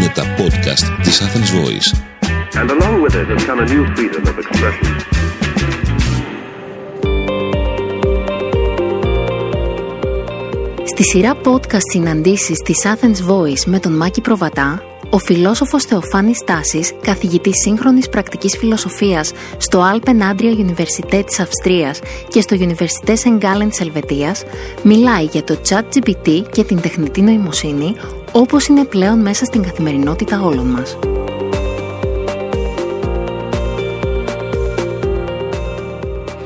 είναι τα podcast της Athens Voice. And along with it has come a new freedom of expression. Στη σειρά podcast συναντήσεις της Athens Voice με τον Μάκη Προβατά, ο φιλόσοφος Θεοφάνης Στάσης, καθηγητής σύγχρονης πρακτικής φιλοσοφίας στο Alpen Adria Universität της Αυστρίας και στο Universität St. Gallen της Ελβετίας, μιλάει για το chat GPT και την τεχνητή νοημοσύνη, όπως είναι πλέον μέσα στην καθημερινότητα όλων μας.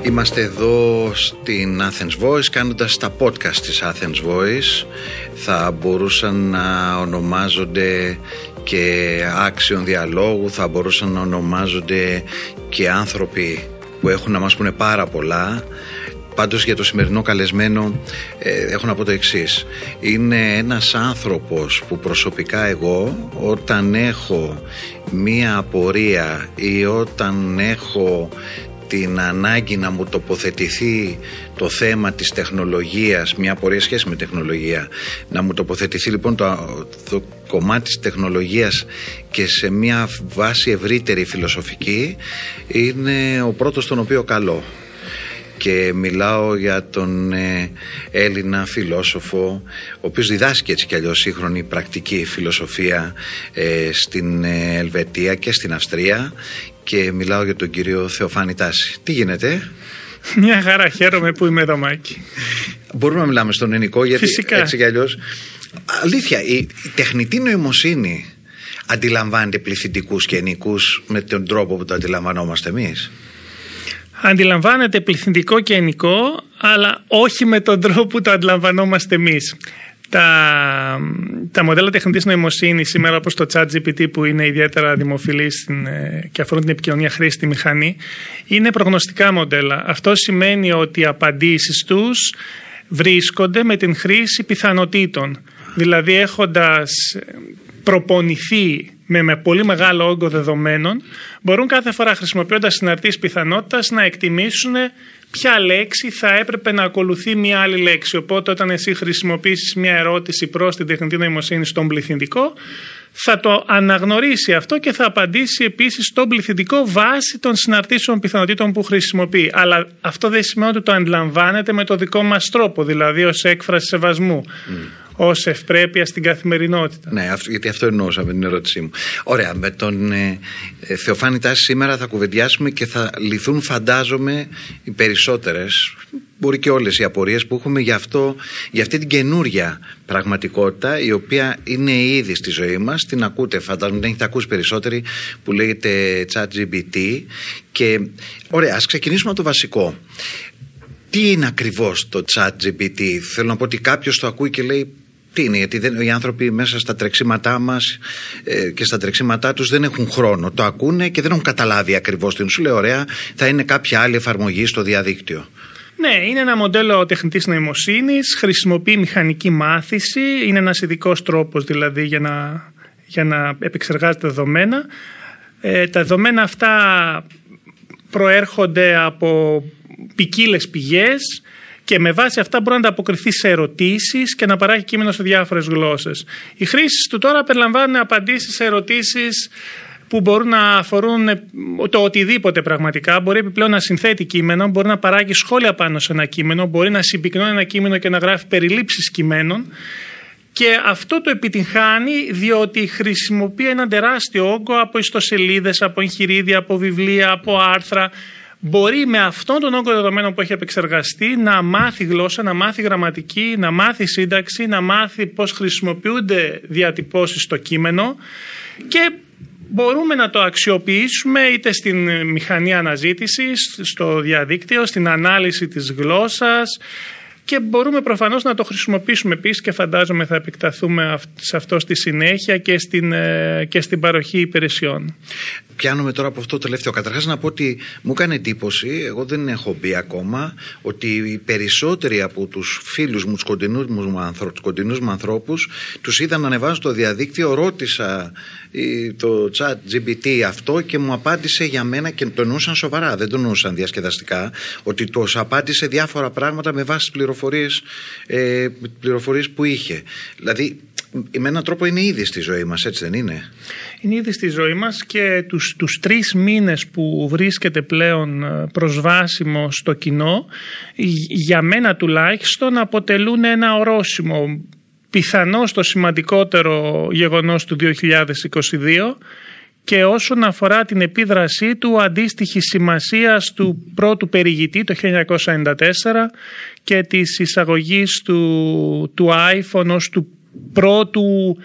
Είμαστε εδώ στην Athens Voice κάνοντας τα podcast της Athens Voice θα μπορούσαν να ονομάζονται και άξιον διαλόγου θα μπορούσαν να ονομάζονται και άνθρωποι που έχουν να μας πούνε πάρα πολλά Πάντως για το σημερινό καλεσμένο ε, έχω να πω το εξής. Είναι ένας άνθρωπος που προσωπικά εγώ όταν έχω μία απορία ή όταν έχω την ανάγκη να μου τοποθετηθεί το θέμα της τεχνολογίας, μια πορεία σχέση με τεχνολογία, να μου τοποθετηθεί λοιπόν το, το κομμάτι της τεχνολογίας και σε μια βάση ευρύτερη φιλοσοφική, είναι ο πρώτος τον οποίο καλώ και μιλάω για τον ε, Έλληνα φιλόσοφο ο οποίος διδάσκει έτσι κι αλλιώς σύγχρονη πρακτική φιλοσοφία ε, στην ε, Ελβετία και στην Αυστρία και μιλάω για τον κύριο Θεοφάνη Τάση. Τι γίνεται; Μια χαρά χαίρομαι που είμαι εδώ Μάκη. Μπορούμε να μιλάμε στον ελληνικό γιατί Φυσικά. έτσι κι αλλιώς Αλήθεια, η, η τεχνητή νοημοσύνη αντιλαμβάνεται πληθυντικούς και ενικούς με τον τρόπο που το αντιλαμβανόμαστε εμείς; Αντιλαμβάνεται πληθυντικό και ενικό, αλλά όχι με τον τρόπο που το αντιλαμβανόμαστε εμείς. Τα, τα μοντέλα τεχνητής νοημοσύνης σήμερα όπως το ChatGPT που είναι ιδιαίτερα δημοφιλή στην, ε, και αφορούν την επικοινωνία χρήση στη μηχανή είναι προγνωστικά μοντέλα. Αυτό σημαίνει ότι οι απαντήσεις τους βρίσκονται με την χρήση πιθανότητων. Δηλαδή έχοντας προπονηθεί με, με πολύ μεγάλο όγκο δεδομένων μπορούν κάθε φορά χρησιμοποιώντας συναρτήσεις πιθανότητας να εκτιμήσουν ποια λέξη θα έπρεπε να ακολουθεί μια άλλη λέξη. Οπότε όταν εσύ χρησιμοποιήσεις μια ερώτηση προς την τεχνητή νοημοσύνη στον πληθυντικό θα το αναγνωρίσει αυτό και θα απαντήσει επίσης στον πληθυντικό βάσει των συναρτήσεων πιθανότητων που χρησιμοποιεί. Αλλά αυτό δεν σημαίνει ότι το αντιλαμβάνεται με το δικό μας τρόπο, δηλαδή ως έκφραση σεβασμού. Mm ως ευπρέπεια στην καθημερινότητα. Ναι, γιατί αυτό εννοούσα με την ερώτησή μου. Ωραία, με τον ε, ε, Θεοφάνη Τάση σήμερα θα κουβεντιάσουμε και θα λυθούν φαντάζομαι οι περισσότερες, μπορεί και όλες οι απορίες που έχουμε για, αυτό, για αυτή την καινούρια πραγματικότητα η οποία είναι ήδη στη ζωή μας. Την ακούτε, φαντάζομαι, την έχετε ακούσει περισσότεροι που λέγεται ChatGPT. Και ωραία, ας ξεκινήσουμε από το βασικό. Τι είναι ακριβώς το chat GPT Θέλω να πω ότι κάποιος το ακούει και λέει τι είναι, γιατί δεν, οι άνθρωποι μέσα στα τρεξίματά μας ε, και στα τρεξίματά τους δεν έχουν χρόνο. Το ακούνε και δεν έχουν καταλάβει ακριβώς την σου λέει: Ωραία, θα είναι κάποια άλλη εφαρμογή στο διαδίκτυο. Ναι, είναι ένα μοντέλο τεχνητής νοημοσύνης. Χρησιμοποιεί μηχανική μάθηση. Είναι ένας ειδικός τρόπος δηλαδή για να, για να επεξεργάζεται δεδομένα. Ε, τα δεδομένα αυτά προέρχονται από ποικίλες πηγές και με βάση αυτά μπορεί να ανταποκριθεί σε ερωτήσεις και να παράγει κείμενο σε διάφορες γλώσσες. Οι χρήσει του τώρα περιλαμβάνουν απαντήσεις σε ερωτήσεις που μπορούν να αφορούν το οτιδήποτε πραγματικά. Μπορεί επιπλέον να συνθέτει κείμενο, μπορεί να παράγει σχόλια πάνω σε ένα κείμενο, μπορεί να συμπυκνώνει ένα κείμενο και να γράφει περιλήψεις κειμένων. Και αυτό το επιτυγχάνει διότι χρησιμοποιεί ένα τεράστιο όγκο από ιστοσελίδες, από εγχειρίδια, από βιβλία, από άρθρα μπορεί με αυτόν τον όγκο δεδομένων που έχει επεξεργαστεί να μάθει γλώσσα, να μάθει γραμματική, να μάθει σύνταξη, να μάθει πώς χρησιμοποιούνται διατυπώσεις στο κείμενο και μπορούμε να το αξιοποιήσουμε είτε στην μηχανή αναζήτησης, στο διαδίκτυο, στην ανάλυση της γλώσσας και μπορούμε προφανώς να το χρησιμοποιήσουμε επίσης και φαντάζομαι θα επεκταθούμε σε αυτό στη συνέχεια και στην, ε, και στην παροχή υπηρεσιών πιάνομαι τώρα από αυτό το τελευταίο. Καταρχάς να πω ότι μου έκανε εντύπωση, εγώ δεν έχω μπει ακόμα, ότι οι περισσότεροι από τους φίλους μου, τους κοντινούς μου, άνθρω, μου ανθρώπους, τους είδα να ανεβάζουν στο διαδίκτυο. Ρώτησα το chat GPT αυτό και μου απάντησε για μένα και το εννοούσαν σοβαρά, δεν το εννοούσαν διασκεδαστικά, ότι το απάντησε διάφορα πράγματα με βάση τις πληροφορίες ε, που είχε. Δηλαδή, με έναν τρόπο είναι ήδη στη ζωή μας, έτσι δεν είναι; Είναι ήδη στη ζωή μας και τους, τους τρεις μήνες που βρίσκεται πλέον ε, προσβάσιμο στο κοινό για μένα τουλάχιστον αποτελούν ένα ορόσημο πιθανώς το σημαντικότερο γεγονός του 2022 και όσον αφορά την επίδρασή του αντίστοιχη σημασία του πρώτου περιηγητή το 1994 και της εισαγωγής του, του iPhone ως του πρώτου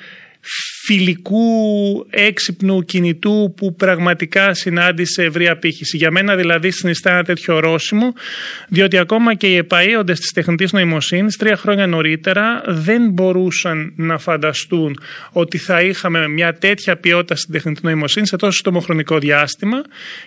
φιλικού έξυπνου κινητού που πραγματικά συνάντησε ευρία πύχηση. Για μένα δηλαδή συνιστά ένα τέτοιο ορόσημο, διότι ακόμα και οι επαΐοντες της τεχνητής νοημοσύνης τρία χρόνια νωρίτερα δεν μπορούσαν να φανταστούν ότι θα είχαμε μια τέτοια ποιότητα στην τεχνητή νοημοσύνη σε τόσο στομοχρονικό διάστημα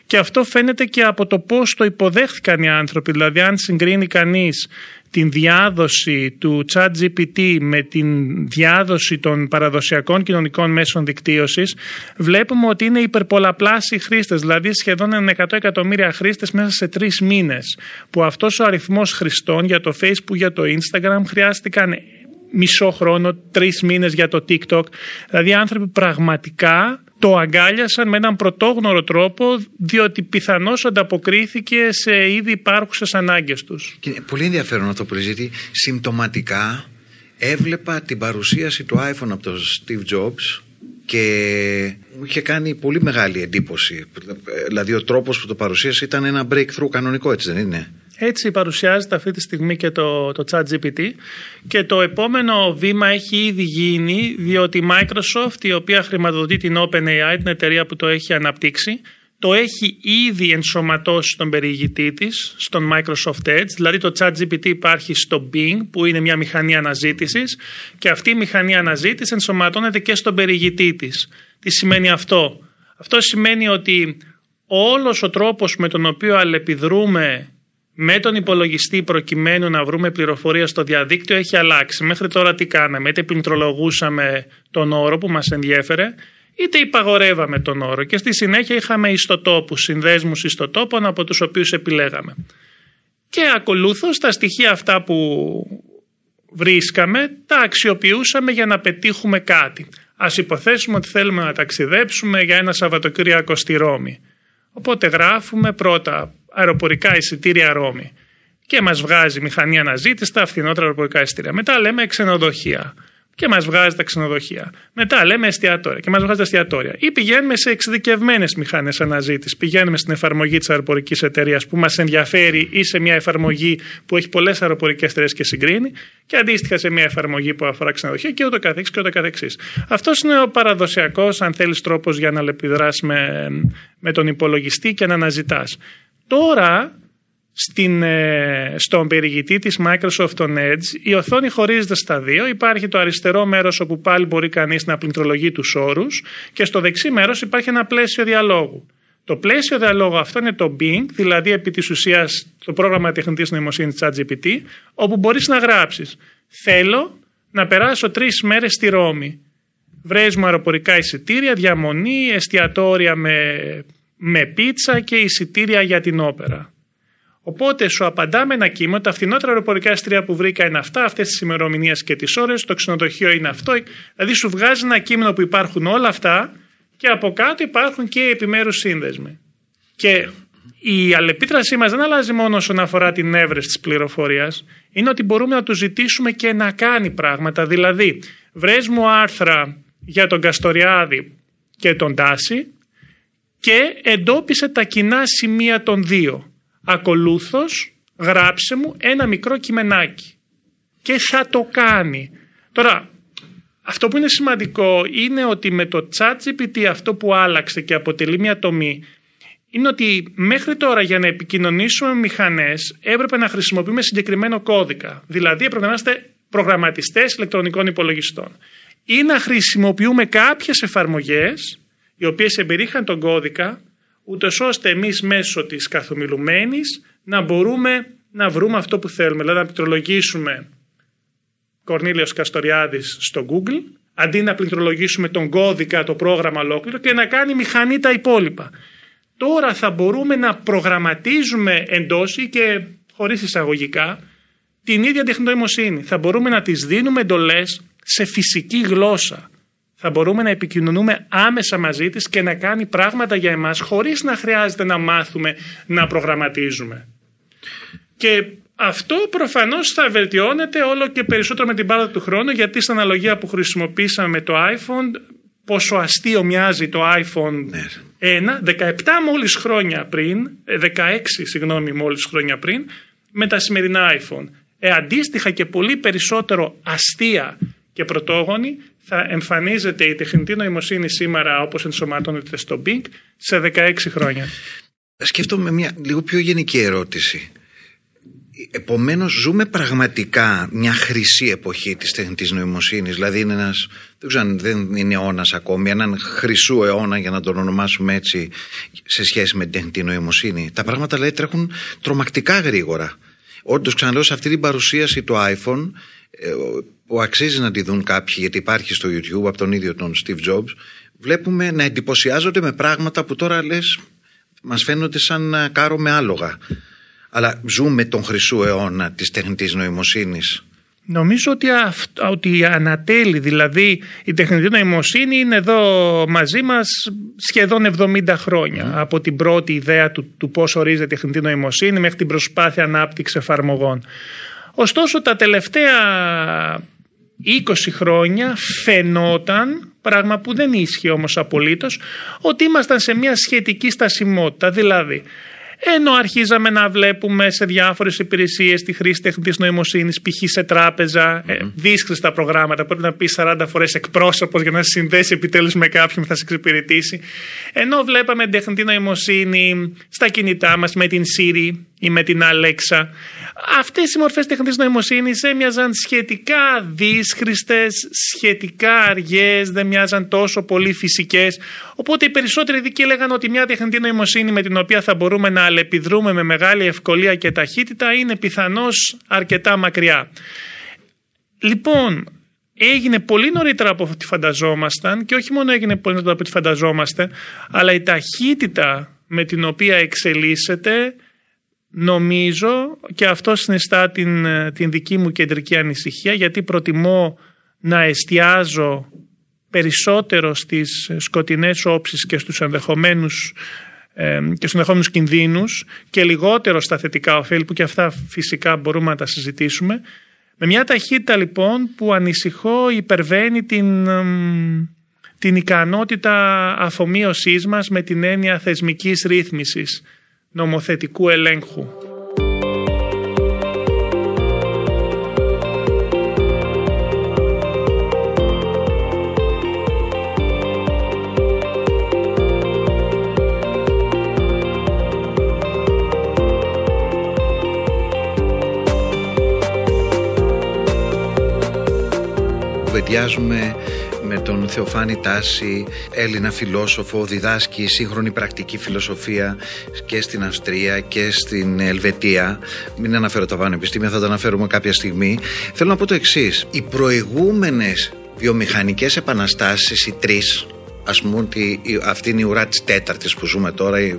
και αυτό φαίνεται και από το πώς το υποδέχθηκαν οι άνθρωποι. Δηλαδή αν συγκρίνει κανείς την διάδοση του chat GPT με την διάδοση των παραδοσιακών κοινωνικών μέσων δικτύωσης βλέπουμε ότι είναι υπερπολαπλάσιοι χρήστες, δηλαδή σχεδόν 100 εκατομμύρια χρήστες μέσα σε τρεις μήνες που αυτός ο αριθμός χρηστών για το Facebook, για το Instagram χρειάστηκαν μισό χρόνο, τρεις μήνες για το TikTok. Δηλαδή άνθρωποι πραγματικά το αγκάλιασαν με έναν πρωτόγνωρο τρόπο διότι πιθανώς ανταποκρίθηκε σε ήδη υπάρχουσες ανάγκες τους. Και πολύ ενδιαφέρον αυτό που γιατί συμπτωματικά έβλεπα την παρουσίαση του iPhone από τον Steve Jobs και μου είχε κάνει πολύ μεγάλη εντύπωση. Δηλαδή ο τρόπος που το παρουσίασε ήταν ένα breakthrough κανονικό έτσι δεν είναι; Έτσι παρουσιάζεται αυτή τη στιγμή και το, το chat GPT και το επόμενο βήμα έχει ήδη γίνει διότι η Microsoft η οποία χρηματοδοτεί την OpenAI, την εταιρεία που το έχει αναπτύξει το έχει ήδη ενσωματώσει στον περιηγητή της, στον Microsoft Edge, δηλαδή το chat GPT υπάρχει στο Bing που είναι μια μηχανή αναζήτησης και αυτή η μηχανή αναζήτησης ενσωματώνεται και στον περιηγητή της. Τι σημαίνει αυτό; Αυτό σημαίνει ότι όλος ο τρόπος με τον οποίο αλληλεπιδρούμε με τον υπολογιστή προκειμένου να βρούμε πληροφορία στο διαδίκτυο έχει αλλάξει. Μέχρι τώρα τι κάναμε, είτε πληκτρολογούσαμε τον όρο που μας ενδιέφερε, είτε υπαγορεύαμε τον όρο και στη συνέχεια είχαμε ιστοτόπους, συνδέσμους ιστοτόπων από τους οποίους επιλέγαμε. Και ακολούθως τα στοιχεία αυτά που βρίσκαμε τα αξιοποιούσαμε για να πετύχουμε κάτι. Ας υποθέσουμε ότι θέλουμε να ταξιδέψουμε για ένα Σαββατοκύριακο στη Ρώμη. Οπότε γράφουμε πρώτα αεροπορικά εισιτήρια Ρώμη και μας βγάζει μηχανή αναζήτηση τα φθηνότερα αεροπορικά εισιτήρια. Μετά λέμε ξενοδοχεία και μας βγάζει τα ξενοδοχεία. Μετά λέμε εστιατόρια και μας βγάζει τα εστιατόρια. Ή πηγαίνουμε σε εξειδικευμένες μηχανές αναζήτησης. Πηγαίνουμε στην εφαρμογή της αεροπορικής εταιρείας που μας ενδιαφέρει ή σε μια εφαρμογή που έχει πολλές αεροπορικές εταιρείες και συγκρίνει και αντίστοιχα σε μια εφαρμογή που αφορά ξενοδοχεία και ούτω καθεξής και ούτω καθεξής. Αυτός είναι ο παραδοσιακός, αν θέλεις, τρόπος για να λεπιδράσει με, με τον υπολογιστή και να αναζητάς. Τώρα στην, ε, στον περιηγητή της Microsoft on Edge η οθόνη χωρίζεται στα δύο. Υπάρχει το αριστερό μέρος όπου πάλι μπορεί κανείς να πληκτρολογεί τους όρους και στο δεξί μέρος υπάρχει ένα πλαίσιο διαλόγου. Το πλαίσιο διαλόγου αυτό είναι το Bing, δηλαδή επί της ουσίας το πρόγραμμα τεχνητής νοημοσύνης ChatGPT, όπου μπορείς να γράψεις «Θέλω να περάσω τρεις μέρες στη Ρώμη. Βρες μου αεροπορικά εισιτήρια, διαμονή, εστιατόρια με, με πίτσα και εισιτήρια για την όπερα». Οπότε σου απαντά με ένα κείμενο, τα φθηνότερα αεροπορικά εστία που βρήκα είναι αυτά, αυτές τις ημερομηνίες και τις ώρες, το ξενοδοχείο είναι αυτό. Δηλαδή σου βγάζει ένα κείμενο που υπάρχουν όλα αυτά και από κάτω υπάρχουν και οι επιμέρους σύνδεσμοι. Και η αλληλεπίδρασή μας δεν αλλάζει μόνο όσον αφορά την έβρεση της πληροφορίας, είναι ότι μπορούμε να του ζητήσουμε και να κάνει πράγματα. Δηλαδή, βρες μου άρθρα για τον Καστοριάδη και τον Τάση και εντόπισε τα κοινά σημεία των δύο ακολούθως γράψε μου ένα μικρό κειμενάκι και θα το κάνει. Τώρα, αυτό που είναι σημαντικό είναι ότι με το chat GPT αυτό που άλλαξε και αποτελεί μια τομή είναι ότι μέχρι τώρα για να επικοινωνήσουμε με μηχανές έπρεπε να χρησιμοποιούμε συγκεκριμένο κώδικα. Δηλαδή έπρεπε να είμαστε προγραμματιστές ηλεκτρονικών υπολογιστών. Ή να χρησιμοποιούμε κάποιες εφαρμογές οι οποίες εμπερίχαν τον κώδικα ούτως ώστε εμείς μέσω της καθομιλουμένης να μπορούμε να βρούμε αυτό που θέλουμε. Δηλαδή να πληκτρολογήσουμε Κορνίλιος Καστοριάδης στο Google, αντί να πληκτρολογήσουμε τον κώδικα, το πρόγραμμα ολόκληρο και να κάνει μηχανή τα υπόλοιπα. Τώρα θα μπορούμε να προγραμματίζουμε εντός ή και χωρίς εισαγωγικά την ίδια τεχνητή Θα μπορούμε να τις δίνουμε εντολές σε φυσική γλώσσα. Θα μπορούμε να επικοινωνούμε άμεσα μαζί της και να κάνει πράγματα για εμάς χωρίς να χρειάζεται να μάθουμε να προγραμματίζουμε. Και αυτό προφανώς θα βελτιώνεται όλο και περισσότερο με την πάροδο του χρόνου γιατί στην αναλογία που χρησιμοποίησαμε με το iPhone πόσο αστείο μοιάζει το iPhone Ναι. 1, 17 μόλις χρόνια πριν, ε, 16 συγγνώμη μόλις χρόνια πριν, με τα σημερινά iPhone. Ε, αντίστοιχα και πολύ περισσότερο αστεία και πρωτόγονη θα εμφανίζεται η τεχνητή νοημοσύνη σήμερα όπως ενσωματώνεται στο Bing σε 16 χρόνια. Σκέφτομαι μια λίγο πιο γενική ερώτηση. Επομένως ζούμε πραγματικά μια χρυσή εποχή της τεχνητής νοημοσύνης; Δηλαδή είναι ένας, δεν ξέρω αν δεν είναι αιώνας ακόμη έναν χρυσού αιώνα για να τον ονομάσουμε έτσι σε σχέση με την τεχνητή νοημοσύνη; Τα πράγματα λέει τρέχουν τρομακτικά γρήγορα Όντως ξαναλέω σε αυτή την παρουσίαση του iPhone ε, που αξίζει να τη δουν κάποιοι γιατί υπάρχει στο YouTube από τον ίδιο τον Steve Jobs βλέπουμε να εντυπωσιάζονται με πράγματα που τώρα λες μας φαίνονται σαν να κάρο με άλογα αλλά ζούμε τον χρυσού αιώνα της τεχνητής νοημοσύνης. Νομίζω ότι, αυ- ότι ανατέλει, δηλαδή η τεχνητή νοημοσύνη είναι εδώ μαζί μας σχεδόν 70 χρόνια. Από την πρώτη ιδέα του, του πώς ορίζεται η τεχνητή νοημοσύνη μέχρι την προσπάθεια ανάπτυξης εφαρμογών. Ωστόσο τα τελευταία 20 χρόνια φαινόταν, πράγμα που δεν ίσχυε όμως απολύτως, ότι ήμασταν σε μια σχετική στασιμότητα. Δηλαδή, ενώ αρχίζαμε να βλέπουμε σε διάφορες υπηρεσίες τη χρήση τεχνητής νοημοσύνης, π.χ. σε τράπεζα, ε, δύσκολα προγράμματα, πρέπει να πει 40 φορές εκπρόσωπος για να σε συνδέσει επιτέλους με κάποιον που θα σε εξυπηρετήσει. Ενώ βλέπαμε την τεχνητή νοημοσύνη στα κινητά μας με την Siri ή με την Alexa, αυτές οι μορφές τεχνητής νοημοσύνης έμοιαζαν σχετικά δύσχριστες, σχετικά αργές, δεν μοιάζαν τόσο πολύ φυσικές. Οπότε οι περισσότεροι ειδικοί έλεγαν ότι μια τεχνητή νοημοσύνη με την οποία θα μπορούμε να αλληλεπιδρούμε με μεγάλη ευκολία και ταχύτητα είναι πιθανώς αρκετά μακριά. Λοιπόν, έγινε πολύ νωρίτερα από ό,τι φανταζόμασταν και όχι μόνο έγινε πολύ νωρίτερα από ό,τι φανταζόμαστε, αλλά η ταχύτητα με την οποία εξελίσσεται νομίζω και αυτό συνιστά την, την δική μου κεντρική ανησυχία γιατί προτιμώ να εστιάζω περισσότερο στις σκοτεινές όψεις και στους ενδεχομένους ε, και στους ενδεχόμενους κινδύνους και λιγότερο στα θετικά ωφέλη που και αυτά φυσικά μπορούμε να τα συζητήσουμε με μια ταχύτητα λοιπόν που ανησυχώ υπερβαίνει την, την ικανότητα αφομοίωσής μας με την έννοια θεσμικής ρύθμισης νομοθετικού ελέγχου. Κουβεντιάζουμε με τον Θεοφάνη Τάση, Έλληνα φιλόσοφο, διδάσκει σύγχρονη πρακτική φιλοσοφία και στην Αυστρία και στην Ελβετία. Μην αναφέρω τα πανεπιστήμια, θα τα αναφέρουμε κάποια στιγμή. Θέλω να πω το εξής. Οι προηγούμενες βιομηχανικές επαναστάσεις, οι τρεις, ας πούμε ότι αυτή είναι η ουρά της τέταρτης που ζούμε τώρα. Οι,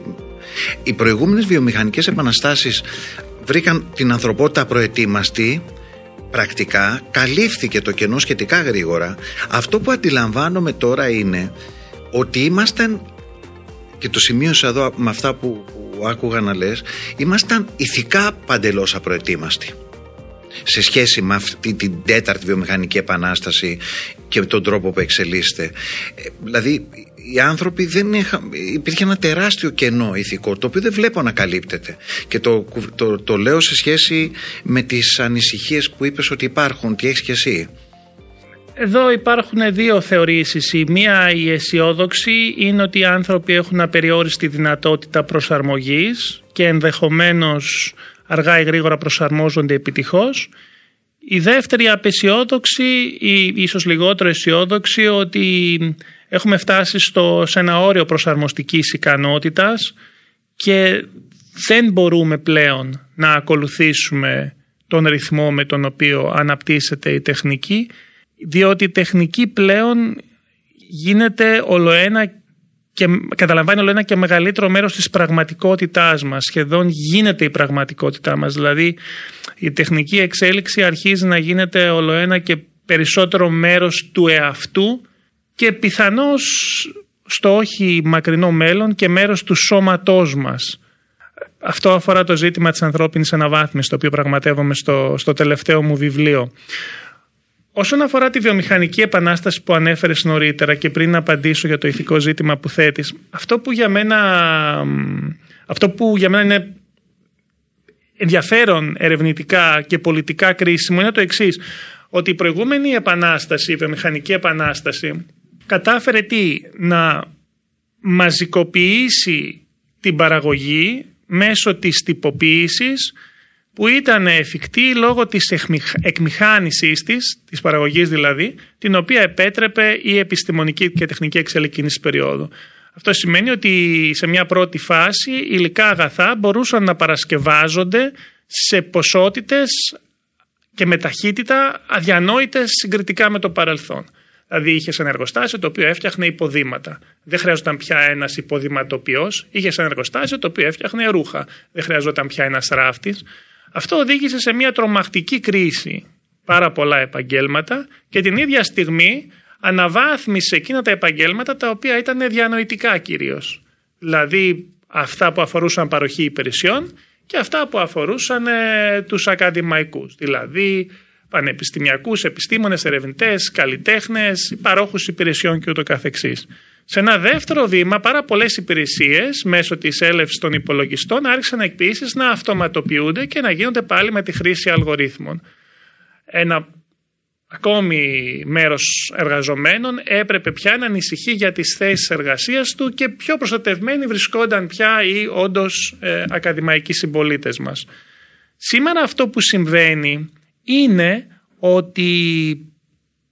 οι προηγούμενες βιομηχανικές επαναστάσεις βρήκαν την ανθρωπότητα προετοίμαστη πρακτικά καλύφθηκε το κενό σχετικά γρήγορα. Αυτό που αντιλαμβάνομαι τώρα είναι ότι ήμασταν και το σημείωσα εδώ με αυτά που, που άκουγα να λες ήμασταν ηθικά παντελώς απροετοίμαστοι σε σχέση με αυτή την τέταρτη βιομηχανική επανάσταση και τον τρόπο που εξελίσσεται. Δηλαδή οι άνθρωποι δεν είχα, υπήρχε ένα τεράστιο κενό ηθικό το οποίο δεν βλέπω να καλύπτεται και το, το, το λέω σε σχέση με τις ανησυχίες που είπες ότι υπάρχουν, τι έχεις και εσύ; Εδώ υπάρχουν δύο θεωρήσεις. Η μία η αισιόδοξη είναι ότι οι άνθρωποι έχουν απεριόριστη δυνατότητα προσαρμογής και ενδεχομένως αργά ή γρήγορα προσαρμόζονται επιτυχώς. Η δεύτερη απεσιόδοξη ή ίσως λιγότερο αισιόδοξη ότι έχουμε φτάσει στο, σε ένα όριο προσαρμοστικής ικανότητας και δεν μπορούμε πλέον να ακολουθήσουμε τον ρυθμό με τον οποίο αναπτύσσεται η τεχνική διότι η τεχνική πλέον γίνεται ολοένα και καταλαμβάνει όλο ένα και μεγαλύτερο μέρος της πραγματικότητάς μας. Σχεδόν γίνεται η πραγματικότητά μας. Δηλαδή η τεχνική εξέλιξη αρχίζει να γίνεται όλο ένα και περισσότερο μέρος του εαυτού και πιθανώς στο όχι μακρινό μέλλον και μέρος του σώματός μας. Αυτό αφορά το ζήτημα της ανθρώπινης αναβάθμισης, το οποίο πραγματεύομαι στο, στο τελευταίο μου βιβλίο. Όσον αφορά τη βιομηχανική επανάσταση που ανέφερες νωρίτερα και πριν να απαντήσω για το ηθικό ζήτημα που θέτεις, αυτό που για μένα, αυτό που για μένα είναι ενδιαφέρον ερευνητικά και πολιτικά κρίσιμο είναι το εξής, ότι η προηγούμενη επανάσταση, η βιομηχανική επανάσταση, κατάφερε τι, να μαζικοποιήσει την παραγωγή μέσω της τυποποίησης που ήταν εφικτή λόγω της εκμηχάνησής της, της παραγωγής δηλαδή, την οποία επέτρεπε η επιστημονική και τεχνική εξελικτική περίοδου. Αυτό σημαίνει ότι σε μια πρώτη φάση υλικά αγαθά μπορούσαν να παρασκευάζονται σε ποσότητες και με ταχύτητα αδιανόητες συγκριτικά με το παρελθόν. Δηλαδή είχε ένα εργοστάσιο το οποίο έφτιαχνε υποδήματα. Δεν χρειαζόταν πια ένας υποδηματοποιός, είχε ένα εργοστάσιο το οποίο έφτιαχνε ρούχα. Δεν χρειαζόταν πια ένας ράφτης. Αυτό οδήγησε σε μια τρομακτική κρίση πάρα πολλά επαγγέλματα και την ίδια στιγμή αναβάθμισε εκείνα τα επαγγέλματα τα οποία ήταν διανοητικά κυρίως. Δηλαδή αυτά που αφορούσαν παροχή υπηρεσιών και αυτά που αφορούσαν ε, τους ακαδημαϊκούς. Δηλαδή πανεπιστημιακούς, επιστήμονες, ερευνητές, καλλιτέχνες, παρόχους υπηρεσιών και ούτω καθεξής. Σε ένα δεύτερο βήμα, πάρα πολλές υπηρεσίες μέσω της έλευσης των υπολογιστών άρχισαν επίσης να αυτοματοποιούνται και να γίνονται πάλι με τη χρήση αλγορίθμων. Ένα ακόμη μέρος εργαζομένων έπρεπε πια να ανησυχεί για τις θέσεις εργασίας του και πιο προστατευμένοι βρισκόνταν πια οι όντως ε, ακαδημαϊκοί συμπολίτες μας. Σήμερα αυτό που συμβαίνει είναι ότι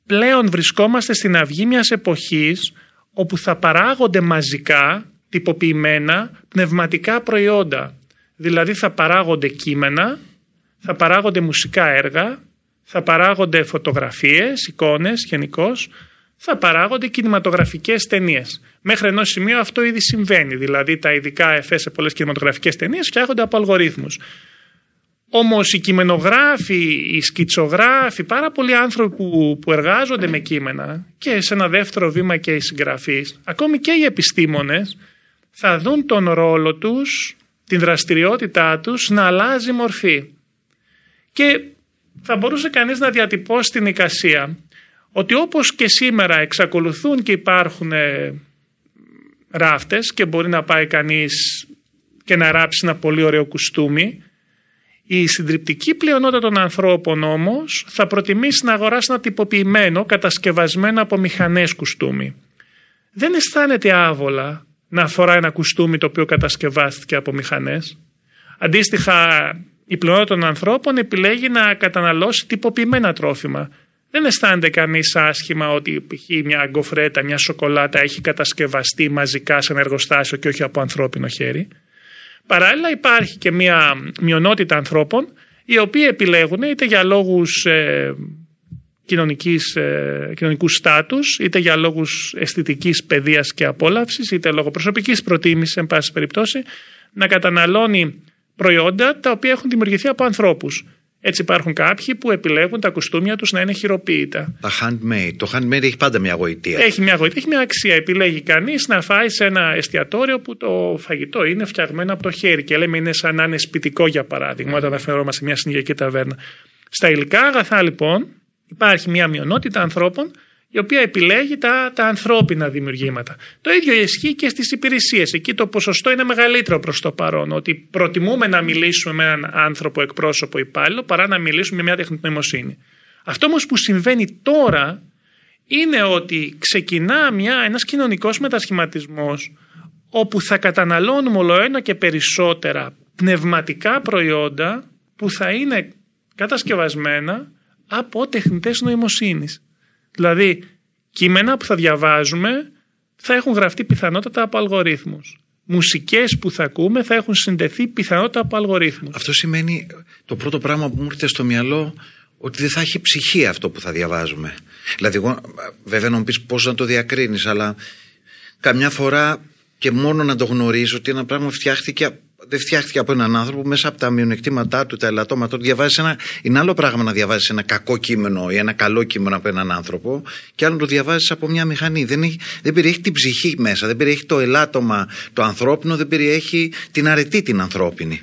πλέον βρισκόμαστε στην αυγή μιας εποχής όπου θα παράγονται μαζικά, τυποποιημένα, πνευματικά προϊόντα. Δηλαδή θα παράγονται κείμενα, θα παράγονται μουσικά έργα, θα παράγονται φωτογραφίες, εικόνες γενικώς, θα παράγονται κινηματογραφικές ταινίες. Μέχρι ενός σημείου αυτό ήδη συμβαίνει. Δηλαδή τα ειδικά εφέ σε πολλές κινηματογραφικές ταινίες φτιάχνονται από αλγορίθμους. Όμως οι κειμενογράφοι, οι σκητσογράφοι, πάρα πολλοί άνθρωποι που, που εργάζονται με κείμενα και σε ένα δεύτερο βήμα και οι συγγραφείς, ακόμη και οι επιστήμονες, θα δουν τον ρόλο τους, την δραστηριότητά τους να αλλάζει μορφή. Και θα μπορούσε κανείς να διατυπώσει την εικασία ότι όπως και σήμερα εξακολουθούν και υπάρχουν ε, ράφτες και μπορεί να πάει κανείς και να ράψει ένα πολύ ωραίο κουστούμι η συντριπτική πλειονότητα των ανθρώπων όμως θα προτιμήσει να αγοράσει ένα τυποποιημένο κατασκευασμένο από μηχανές κουστούμι. Δεν αισθάνεται άβολα να φορά ένα κουστούμι το οποίο κατασκευάστηκε από μηχανές. Αντίστοιχα η πλειονότητα των ανθρώπων επιλέγει να καταναλώσει τυποποιημένα τρόφιμα. Δεν αισθάνεται κανείς άσχημα ότι π.χ. μια γκοφρέτα, μια σοκολάτα έχει κατασκευαστεί μαζικά σε ένα εργοστάσιο και όχι από ανθρώπινο χέρι. Παράλληλα υπάρχει και μια μειονότητα ανθρώπων οι οποίοι επιλέγουν είτε για λόγους ε, κοινωνικής, ε, κοινωνικούς στάτους, είτε για λόγους αισθητικής παιδείας και απόλαυσης, είτε λόγω προσωπικής προτίμησης, εν πάση περιπτώσει, να καταναλώνει προϊόντα τα οποία έχουν δημιουργηθεί από ανθρώπους. Έτσι υπάρχουν κάποιοι που επιλέγουν τα κουστούμια τους να είναι χειροποίητα. Τα handmade. Το handmade έχει πάντα μια γοητεία. Έχει μια γοητεία, έχει μια αξία. Επιλέγει κανείς να φάει σε ένα εστιατόριο που το φαγητό είναι φτιαγμένο από το χέρι και λέμε είναι σαν να είναι σπιτικό για παράδειγμα όταν αναφερόμαστε σε μια συνδυακή ταβέρνα. Στα υλικά αγαθά λοιπόν υπάρχει μια μειονότητα ανθρώπων η οποία επιλέγει τα, τα ανθρώπινα δημιουργήματα. Το ίδιο ισχύει και στις υπηρεσίες. Εκεί το ποσοστό είναι μεγαλύτερο προς το παρόν. Ότι προτιμούμε να μιλήσουμε με έναν άνθρωπο εκπρόσωπο υπάλληλο παρά να μιλήσουμε με μια τεχνητή νοημοσύνη. Αυτό όμως που συμβαίνει τώρα είναι ότι ξεκινά μια, ένας κοινωνικός μετασχηματισμός όπου θα καταναλώνουμε όλο ένα και περισσότερα πνευματικά προϊόντα που θα είναι κατασκευασμένα από τεχνητές νοημοσύνης. Δηλαδή, κείμενα που θα διαβάζουμε θα έχουν γραφτεί πιθανότατα από αλγορίθμους. Μουσικές που θα ακούμε θα έχουν συνδεθεί πιθανότατα από αλγορίθμους. Αυτό σημαίνει το πρώτο πράγμα που μου ήρθε στο μυαλό ότι δεν θα έχει ψυχή αυτό που θα διαβάζουμε. Δηλαδή, εγώ, βέβαια να μου πεις πώς να το διακρίνεις, αλλά καμιά φορά και μόνο να το γνωρίζω ότι ένα πράγμα φτιάχτηκε δεν φτιάχτηκε από έναν άνθρωπο μέσα από τα μειονεκτήματά του, τα ελαττώματά του. Διαβάζεις ένα, είναι άλλο πράγμα να διαβάζεις ένα κακό κείμενο ή ένα καλό κείμενο από έναν άνθρωπο, και άλλο να το διαβάζεις από μια μηχανή. Δεν, έχει, δεν περιέχει την ψυχή μέσα, δεν περιέχει το ελάττωμα το ανθρώπινο, δεν περιέχει την αρετή την ανθρώπινη.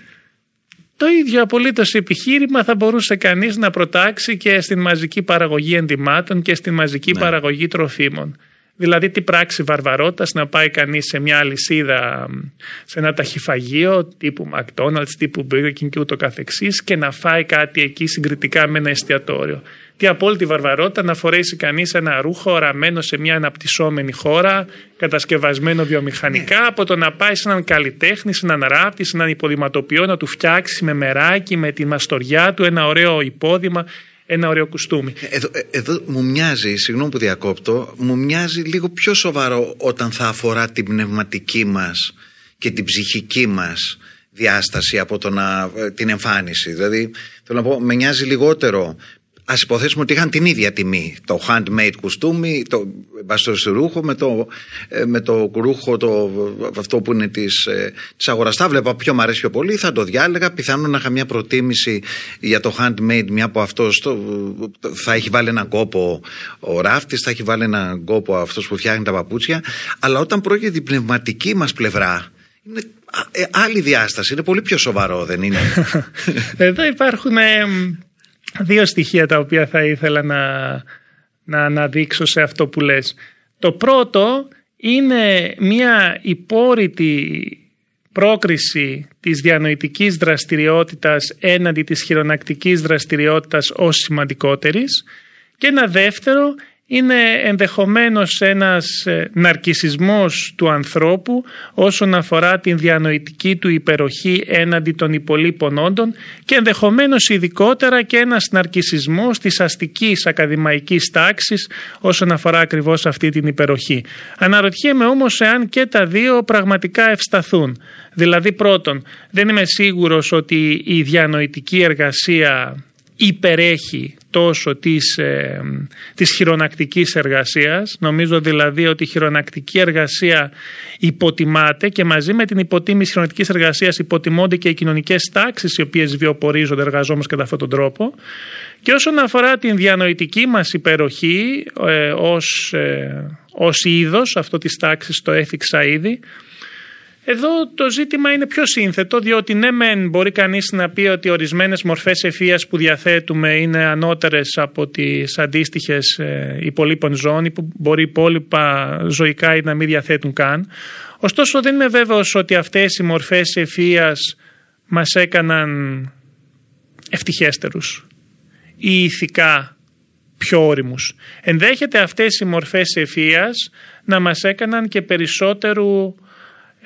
Το ίδιο απολύτως επιχείρημα θα μπορούσε κανείς να προτάξει και στην μαζική παραγωγή ενδυμάτων και στην μαζική Ναι. παραγωγή τροφίμων. Δηλαδή τι πράξη βαρβαρότητας να πάει κανείς σε μια αλυσίδα, σε ένα ταχυφαγείο τύπου McDonald's, τύπου Burger King και ούτω καθεξής και να φάει κάτι εκεί συγκριτικά με ένα εστιατόριο. Τι απόλυτη βαρβαρότητα να φορέσει κανείς ένα ρούχο οραμένο σε μια αναπτυσσόμενη χώρα, κατασκευασμένο βιομηχανικά, από το να πάει σε έναν καλλιτέχνη, σε έναν ράφτη, σε έναν υποδηματοποιό να του φτιάξει με μεράκι, με τη μαστοριά του ένα ωραίο υπόδημα, ένα ωραίο κουστούμι. Εδώ, ε, εδώ μου μοιάζει, συγγνώμη που διακόπτω, μου μοιάζει λίγο πιο σοβαρό όταν θα αφορά την πνευματική μας και την ψυχική μας διάσταση από το να, ε, την εμφάνιση. Δηλαδή, θέλω να πω, με νοιάζει λιγότερο. Α υποθέσουμε ότι είχαν την ίδια τιμή. Το handmade κουστούμι, το μπαστό ρούχο με το, ε, με το ρούχο το, αυτό που είναι της, ε, της αγοράς. Τα βλέπα πιο μ' αρέσει πιο πολύ, θα το διάλεγα. Πιθανόν να είχα μια προτίμηση για το handmade, μια από αυτός θα έχει βάλει έναν κόπο ο ράφτης, θα έχει βάλει έναν κόπο αυτός που φτιάχνει τα παπούτσια. Αλλά όταν πρόκειται την πνευματική μας πλευρά, είναι α- ε, άλλη διάσταση, είναι πολύ πιο σοβαρό, δεν είναι; Εδώ υπάρχουν ε, δύο στοιχεία τα οποία θα ήθελα να, να αναδείξω σε αυτό που λες. Το πρώτο είναι μια υπόρρητη πρόκριση της διανοητικής δραστηριότητας έναντι της χειρονακτικής δραστηριότητας ως σημαντικότερης και ένα δεύτερο είναι ενδεχομένως ένας ε, ναρκισισμός του ανθρώπου όσον αφορά την διανοητική του υπεροχή έναντι των υπολείπων όντων και ενδεχομένως ειδικότερα και ένας ναρκισισμός της αστικής ακαδημαϊκής τάξης όσον αφορά ακριβώς αυτή την υπεροχή. Αναρωτιέμαι όμως εάν και τα δύο πραγματικά ευσταθούν. Δηλαδή πρώτον, δεν είμαι σίγουρος ότι η διανοητική εργασία υπερέχει τόσο της, ε, της χειρονακτικής εργασίας. Νομίζω δηλαδή ότι η χειρονακτική εργασία υποτιμάται και μαζί με την υποτίμηση χειρονακτικής εργασίας υποτιμώνται και οι κοινωνικές τάξεις οι οποίες βιοπορίζονται εργαζόμενος κατά αυτόν τον τρόπο. Και όσον αφορά την διανοητική μας υπεροχή ε, ως, ε, ως είδος, αυτό της τάξης το έθιξα ήδη, εδώ το ζήτημα είναι πιο σύνθετο, διότι ναι, μεν μπορεί κανείς να πει ότι ορισμένες μορφές ευφυίας που διαθέτουμε είναι ανώτερες από τις αντίστοιχες ε, υπολείπων ζώων ή που μπορεί υπόλοιπα ζωικά ή να μην διαθέτουν καν. Ωστόσο, δεν είμαι βέβαιος ότι αυτές οι μορφές ευφυίας μας έκαναν ευτυχέστερους ή ηθικά πιο όριμους. Ενδέχεται αυτές οι μορφές ευφυίας να μας έκαναν και περισσότερου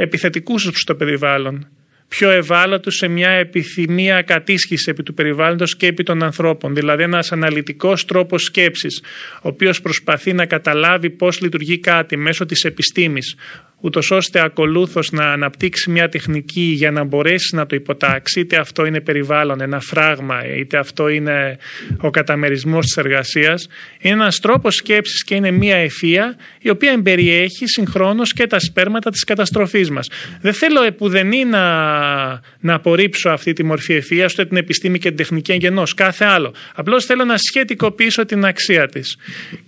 επιθετικούς στο περιβάλλον. Πιο ευάλωτους σε μια επιθυμία κατήσχηση επί του περιβάλλοντος και επί των ανθρώπων. Δηλαδή ένας αναλυτικός τρόπος σκέψης, ο οποίος προσπαθεί να καταλάβει πώς λειτουργεί κάτι μέσω της επιστήμης, ούτως ώστε ακολούθως να αναπτύξει μια τεχνική για να μπορέσει να το υποτάξει, είτε αυτό είναι περιβάλλον, ένα φράγμα, είτε αυτό είναι ο καταμερισμός της εργασίας, είναι ένας τρόπος σκέψης και είναι μια ευφία η οποία εμπεριέχει συγχρόνως και τα σπέρματα της καταστροφής μας. Δεν θέλω επουδενή να, να απορρίψω αυτή τη μορφή ευφία, ούτε την επιστήμη και την τεχνική εγγενώς, κάθε άλλο. Απλώς θέλω να σχετικοποιήσω την αξία της.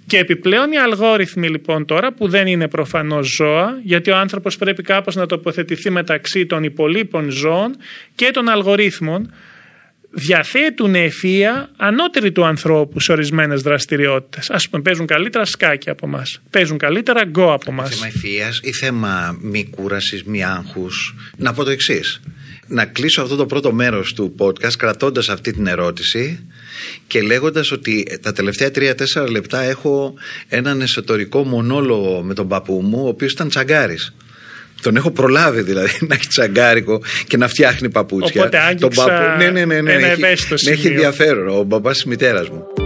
Και επιπλέον οι αλγόριθμοι λοιπόν τώρα που δεν είναι προφανώς ζώα, γιατί ο άνθρωπος πρέπει κάπως να τοποθετηθεί μεταξύ των υπολείπων ζώων και των αλγορίθμων, διαθέτουν ευφία ανώτερη του ανθρώπου σε ορισμένες δραστηριότητες. Ας πούμε παίζουν καλύτερα σκάκι από μας, παίζουν καλύτερα γκο από μας. Θέμα ευθεία ή θέμα μη κούρασης, μη άγχους. Να πω το εξής. Να κλείσω αυτό το πρώτο μέρος του podcast κρατώντας αυτή την ερώτηση και λέγοντας ότι τα τελευταία 3-4 λεπτά έχω έναν εσωτερικό μονόλογο με τον παππού μου, ο οποίος ήταν τσαγκάρης. Τον έχω προλάβει δηλαδή να έχει τσαγκάρικο και να φτιάχνει παπούτσια. Οπότε άγγιξα τον παππού, ναι, ναι, ναι, ναι, ένα έχει, ευαίσθητο ναι, έχει σημείο. ενδιαφέρον ο μπαμπάς της μητέρας μου.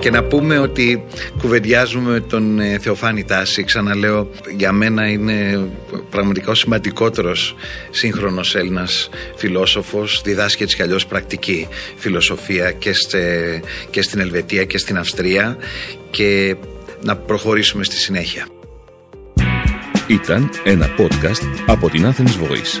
Και να πούμε ότι κουβεντιάζουμε με τον ε, Θεοφάνη Τάση. Ξαναλέω, για μένα είναι πραγματικά ο σημαντικότερος σύγχρονος Έλληνας φιλόσοφος. Διδάσκει έτσι κι αλλιώς πρακτική φιλοσοφία και, στε- και στην Ελβετία και στην Αυστρία. Και να προχωρήσουμε στη συνέχεια. Ήταν ένα podcast από την Athens Voice.